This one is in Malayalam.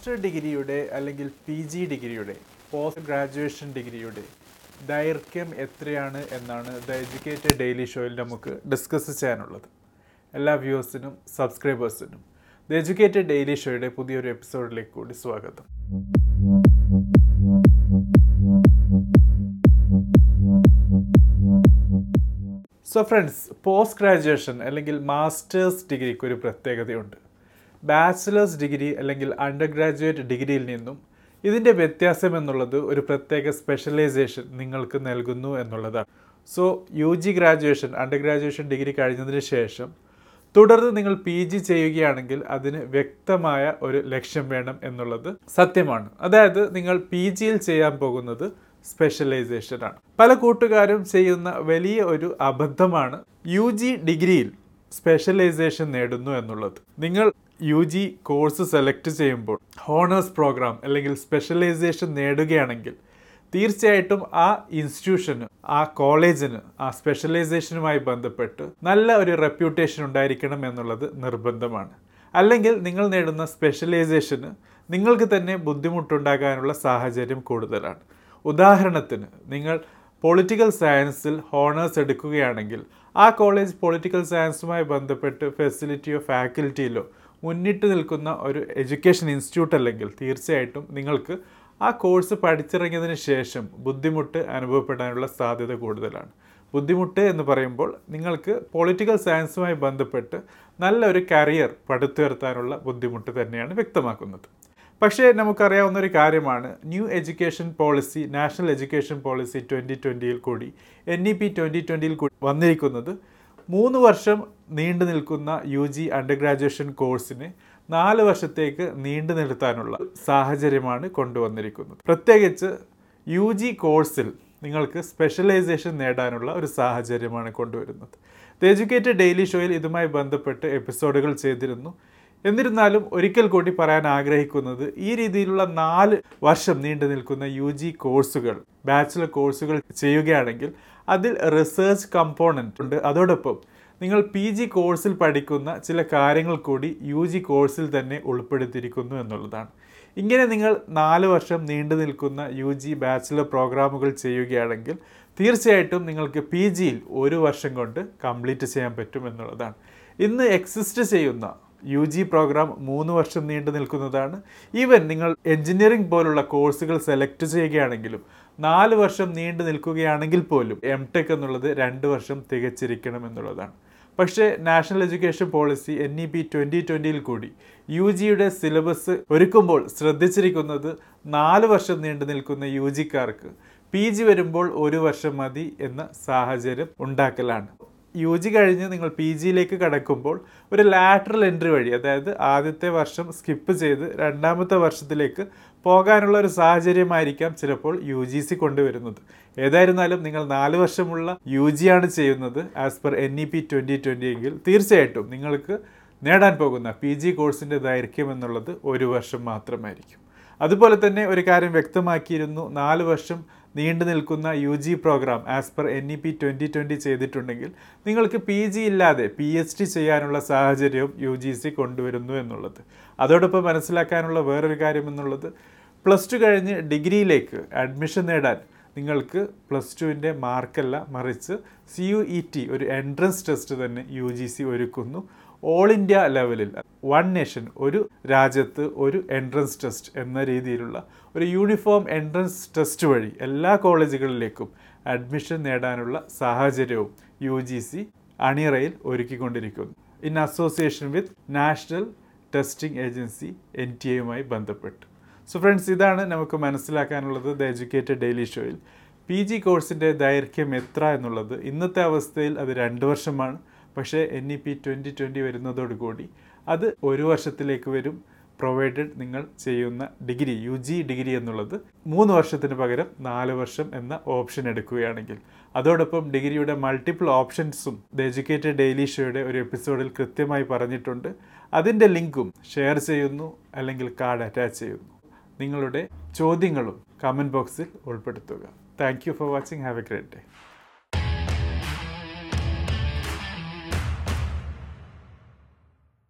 മാസ്റ്റർ ഡിഗ്രിയുടെ അല്ലെങ്കിൽ പി ജി ഡിഗ്രിയുടെ പോസ്റ്റ് ഗ്രാജുവേഷൻ ഡിഗ്രിയുടെ ദൈർഘ്യം എത്രയാണ് എന്നാണ് ദ എഡ്യൂക്കേറ്റഡ് ഡെയിലി ഷോയിൽ നമുക്ക് ഡിസ്കസ് ചെയ്യാനുള്ളത്. എല്ലാ വ്യൂവേഴ്സിനും സബ്സ്ക്രൈബേഴ്സിനും ദ എഡ്യൂക്കേറ്റഡ് ഡെയിലി ഷോയുടെ പുതിയൊരു എപ്പിസോഡിലേക്ക് കൂടി സ്വാഗതം. സോ ഫ്രണ്ട്സ് പോസ്റ്റ് ഗ്രാജുവേഷൻ അല്ലെങ്കിൽ മാസ്റ്റേഴ്സ് ഡിഗ്രിക്ക് ഒരു പ്രത്യേകതയുണ്ട്. ബാച്ചിലേഴ്സ് ഡിഗ്രി അല്ലെങ്കിൽ അണ്ടർ ഗ്രാജുവേറ്റ് ഡിഗ്രിയിൽ നിന്നും ഇതിന്റെ വ്യത്യാസം എന്നുള്ളത് ഒരു പ്രത്യേക സ്പെഷ്യലൈസേഷൻ നിങ്ങൾക്ക് നൽകുന്നു എന്നുള്ളതാണ്. So U G graduation under graduation degree കഴിഞ്ഞതിന് ശേഷം തുടർന്ന് നിങ്ങൾ പി ജി ചെയ്യുകയാണെങ്കിൽ അതിന് വ്യക്തമായ ഒരു ലക്ഷ്യം വേണം എന്നുള്ളത് സത്യമാണ്. അതായത് നിങ്ങൾ പി ജിയിൽ ചെയ്യാൻ പോകുന്നത് സ്പെഷ്യലൈസേഷൻ ആണ്. പല കൂട്ടുകാരും ചെയ്യുന്ന വലിയ ഒരു അബദ്ധമാണ് യു ഡിഗ്രിയിൽ സ്പെഷ്യലൈസേഷൻ നേടുന്നു എന്നുള്ളത്. നിങ്ങൾ യു ജി കോഴ്സ് സെലക്ട് ചെയ്യുമ്പോൾ ഹോണേഴ്സ് പ്രോഗ്രാം അല്ലെങ്കിൽ സ്പെഷ്യലൈസേഷൻ നേടുകയാണെങ്കിൽ തീർച്ചയായിട്ടും ആ ഇൻസ്റ്റിറ്റ്യൂഷന് ആ കോളേജിന് ആ സ്പെഷ്യലൈസേഷനുമായി ബന്ധപ്പെട്ട് നല്ല ഒരു റെപ്യൂട്ടേഷൻ ഉണ്ടായിരിക്കണം എന്നുള്ളത് നിർബന്ധമാണ്. അല്ലെങ്കിൽ നിങ്ങൾ നേടുന്ന സ്പെഷ്യലൈസേഷന് നിങ്ങൾക്ക് തന്നെ ബുദ്ധിമുട്ടുണ്ടാകാനുള്ള സാഹചര്യം കൂടുതലാണ്. ഉദാഹരണത്തിന് നിങ്ങൾ പൊളിറ്റിക്കൽ സയൻസിൽ ഹോണേഴ്സ് എടുക്കുകയാണെങ്കിൽ ആ കോളേജ് പൊളിറ്റിക്കൽ സയൻസുമായി ബന്ധപ്പെട്ട് ഫെസിലിറ്റിയോ ഫാക്കൽറ്റിയിലോ മുന്നിട്ട് നിൽക്കുന്ന ഒരു എഡ്യൂക്കേഷൻ ഇൻസ്റ്റിറ്റ്യൂട്ട് അല്ലെങ്കിൽ തീർച്ചയായിട്ടും നിങ്ങൾക്ക് ആ കോഴ്സ് പഠിച്ചിറങ്ങിയതിന് ശേഷം ബുദ്ധിമുട്ട് അനുഭവപ്പെടാനുള്ള സാധ്യത കൂടുതലാണ്. ബുദ്ധിമുട്ട് എന്ന് പറയുമ്പോൾ നിങ്ങൾക്ക് പൊളിറ്റിക്കൽ സയൻസുമായി ബന്ധപ്പെട്ട് നല്ലൊരു കരിയർ പടുത്തുയർത്താനുള്ള ബുദ്ധിമുട്ട് തന്നെയാണ് വ്യക്തമാക്കുന്നത്. പക്ഷേ നമുക്കറിയാവുന്ന ഒരു കാര്യമാണ് new education policy national education policy twenty ട്വന്റിയിൽ കൂടി എൻ ഇ പി ട്വന്റി ട്വന്റിയിൽ കൂടി വന്നിരിക്കുന്നത് മൂന്ന് വർഷം നീണ്ടു നിൽക്കുന്ന യു ജി അണ്ടർ ഗ്രാജുവേഷൻ കോഴ്സിന് നാല് വർഷത്തേക്ക് നീണ്ടു നിർത്താനുള്ള സാഹചര്യമാണ് കൊണ്ടുവന്നിരിക്കുന്നത്. പ്രത്യേകിച്ച് യു ജി കോഴ്സിൽ നിങ്ങൾക്ക് സ്പെഷ്യലൈസേഷൻ നേടാനുള്ള ഒരു സാഹചര്യമാണ് കൊണ്ടുവരുന്നത്. ദ എജ്യൂക്കേറ്റഡ് ഡെയിലി ഷോയിൽ ഇതുമായി ബന്ധപ്പെട്ട് എപ്പിസോഡുകൾ ചെയ്തിരുന്നു. എന്നിരുന്നാലും ഒരിക്കൽ കൂടി പറയാൻ ആഗ്രഹിക്കുന്നത് ഈ രീതിയിലുള്ള നാല് വർഷം നീണ്ടു നിൽക്കുന്ന യു ജി കോഴ്സുകൾ ബാച്ചിലർ കോഴ്സുകൾ ചെയ്യുകയാണെങ്കിൽ അതിൽ റിസേർച്ച് കമ്പോണന്റ് ഉണ്ട്. അതോടൊപ്പം നിങ്ങൾ പി ജി കോഴ്സിൽ പഠിക്കുന്ന ചില കാര്യങ്ങൾ കൂടി യു ജി കോഴ്സിൽ തന്നെ ഉൾപ്പെടുത്തിയിരിക്കുന്നു എന്നുള്ളതാണ്. ഇങ്ങനെ നിങ്ങൾ നാല് വർഷം നീണ്ടു നിൽക്കുന്ന യു ജി ബാച്ചിലർ പ്രോഗ്രാമുകൾ ചെയ്യുകയാണെങ്കിൽ തീർച്ചയായിട്ടും നിങ്ങൾക്ക് പി ജിയിൽ ഒരു വർഷം കൊണ്ട് കംപ്ലീറ്റ് ചെയ്യാൻ പറ്റും എന്നുള്ളതാണ്. ഇന്ന് എക്സിസ്റ്റ് ചെയ്യുന്ന യു ജി പ്രോഗ്രാം മൂന്ന് വർഷം നീണ്ടു നിൽക്കുന്നതാണ്. ഈവൻ നിങ്ങൾ എഞ്ചിനീയറിംഗ് പോലുള്ള കോഴ്സുകൾ സെലക്ട് ചെയ്യുകയാണെങ്കിലും നാല് വർഷം നീണ്ടു നിൽക്കുകയാണെങ്കിൽ പോലും എം ടെക് എന്നുള്ളത് രണ്ട് വർഷം തികച്ചിരിക്കണം എന്നുള്ളതാണ്. പക്ഷേ national education policy N E P twenty ട്വന്റിയിൽ കൂടി യു ജിയുടെ സിലബസ് ഒരുക്കുമ്പോൾ ശ്രദ്ധിച്ചിരിക്കുന്നത് നാല് വർഷം നീണ്ടു നിൽക്കുന്ന യു ജിക്കാർക്ക് പി ജി വരുമ്പോൾ ഒരു വർഷം മതി എന്ന സാഹചര്യം ഉണ്ടാക്കലാണ്. യു ജി കഴിഞ്ഞ് നിങ്ങൾ പി ജിയിലേക്ക് കടക്കുമ്പോൾ ഒരു ലാറ്ററൽ എൻട്രി വഴി അതായത് ആദ്യത്തെ വർഷം സ്കിപ്പ് ചെയ്ത് രണ്ടാമത്തെ വർഷത്തിലേക്ക് പോകാനുള്ള ഒരു സാഹചര്യമായിരിക്കാം ചിലപ്പോൾ യു ജി സി കൊണ്ടുവരുന്നത്. ഏതായിരുന്നാലും നിങ്ങൾ നാല് വർഷമുള്ള യു ആണ് ചെയ്യുന്നത് as per N E P twenty twenty എങ്കിൽ തീർച്ചയായിട്ടും നിങ്ങൾക്ക് നേടാൻ പോകുന്ന പി ജി കോഴ്സിന്റെ ദൈർഘ്യം എന്നുള്ളത് ഒരു വർഷം മാത്രമായിരിക്കും. അതുപോലെ തന്നെ ഒരു കാര്യം വ്യക്തമാക്കിയിരുന്നു നാല് വർഷം നീണ്ടു നിൽക്കുന്ന U G program as per N E P twenty twenty ചെയ്തിട്ടുണ്ടെങ്കിൽ നിങ്ങൾക്ക് പി ജി ഇല്ലാതെ പി എച്ച് ഡി ചെയ്യാനുള്ള സാഹചര്യവും യു ജി സി കൊണ്ടുവരുന്നു എന്നുള്ളത്. അതോടൊപ്പം മനസ്സിലാക്കാനുള്ള വേറൊരു കാര്യം എന്നുള്ളത് പ്ലസ് ടു കഴിഞ്ഞ് ഡിഗ്രിയിലേക്ക് അഡ്മിഷൻ നേടാൻ നിങ്ങൾക്ക് പ്ലസ് ടുവിന്റെ മാർക്കല്ല മറിച്ച് സി യു ഇ ടി ഒരു എൻട്രൻസ് ടെസ്റ്റ് തന്നെ യു ജി സി ഒരുക്കുന്നു. ഓൾ ഇന്ത്യ ലെവലിൽ വൺ നേഷൻ ഒരു രാജ്യത്ത് ഒരു എൻട്രൻസ് ടെസ്റ്റ് എന്ന രീതിയിലുള്ള ഒരു യൂണിഫോം എൻട്രൻസ് ടെസ്റ്റ് വഴി എല്ലാ കോളേജുകളിലേക്കും അഡ്മിഷൻ നേടാനുള്ള സാഹചര്യവും യു ജി സി അണിയറയിൽ ഒരുക്കിക്കൊണ്ടിരിക്കുന്നു. In association with national testing agency N T എയുമായി ബന്ധപ്പെട്ട്. സോ ഫ്രണ്ട്സ് ഇതാണ് നമുക്ക് മനസ്സിലാക്കാനുള്ളത് ദ എഡ്യൂക്കേറ്റഡ് ഡെയിലി ഷോയിൽ പി ജി കോഴ്സിന്റെ ദൈർഘ്യം എത്ര എന്നുള്ളത് ഇന്നത്തെ അവസ്ഥയിൽ അത് രണ്ട് വർഷമാണ്. പക്ഷേ N E P twenty twenty വരുന്നതോടുകൂടി അത് ഒരു വർഷത്തിലേക്ക് വരും. പ്രൊവൈഡഡ് നിങ്ങൾ ചെയ്യുന്ന ഡിഗ്രി യു ജി ഡിഗ്രി എന്നുള്ളത് മൂന്ന് വർഷത്തിന് പകരം നാല് വർഷം എന്ന ഓപ്ഷൻ എടുക്കുകയാണെങ്കിൽ. അതോടൊപ്പം ഡിഗ്രിയുടെ മൾട്ടിപ്പിൾ ഓപ്ഷൻസും ദ എഡ്യൂക്കേറ്റഡ് ഡെയിലി ഷോയുടെ ഒരു എപ്പിസോഡിൽ കൃത്യമായി പറഞ്ഞിട്ടുണ്ട്. അതിന്റെ ലിങ്കും ഷെയർ ചെയ്യുന്നു അല്ലെങ്കിൽ കാർഡ് അറ്റാച്ച് ചെയ്യുന്നു. നിങ്ങളുടെ ചോദ്യങ്ങളും കമന്റ് ബോക്സിൽ ഉൾപ്പെടുത്തുക. Thank you for watching have a great day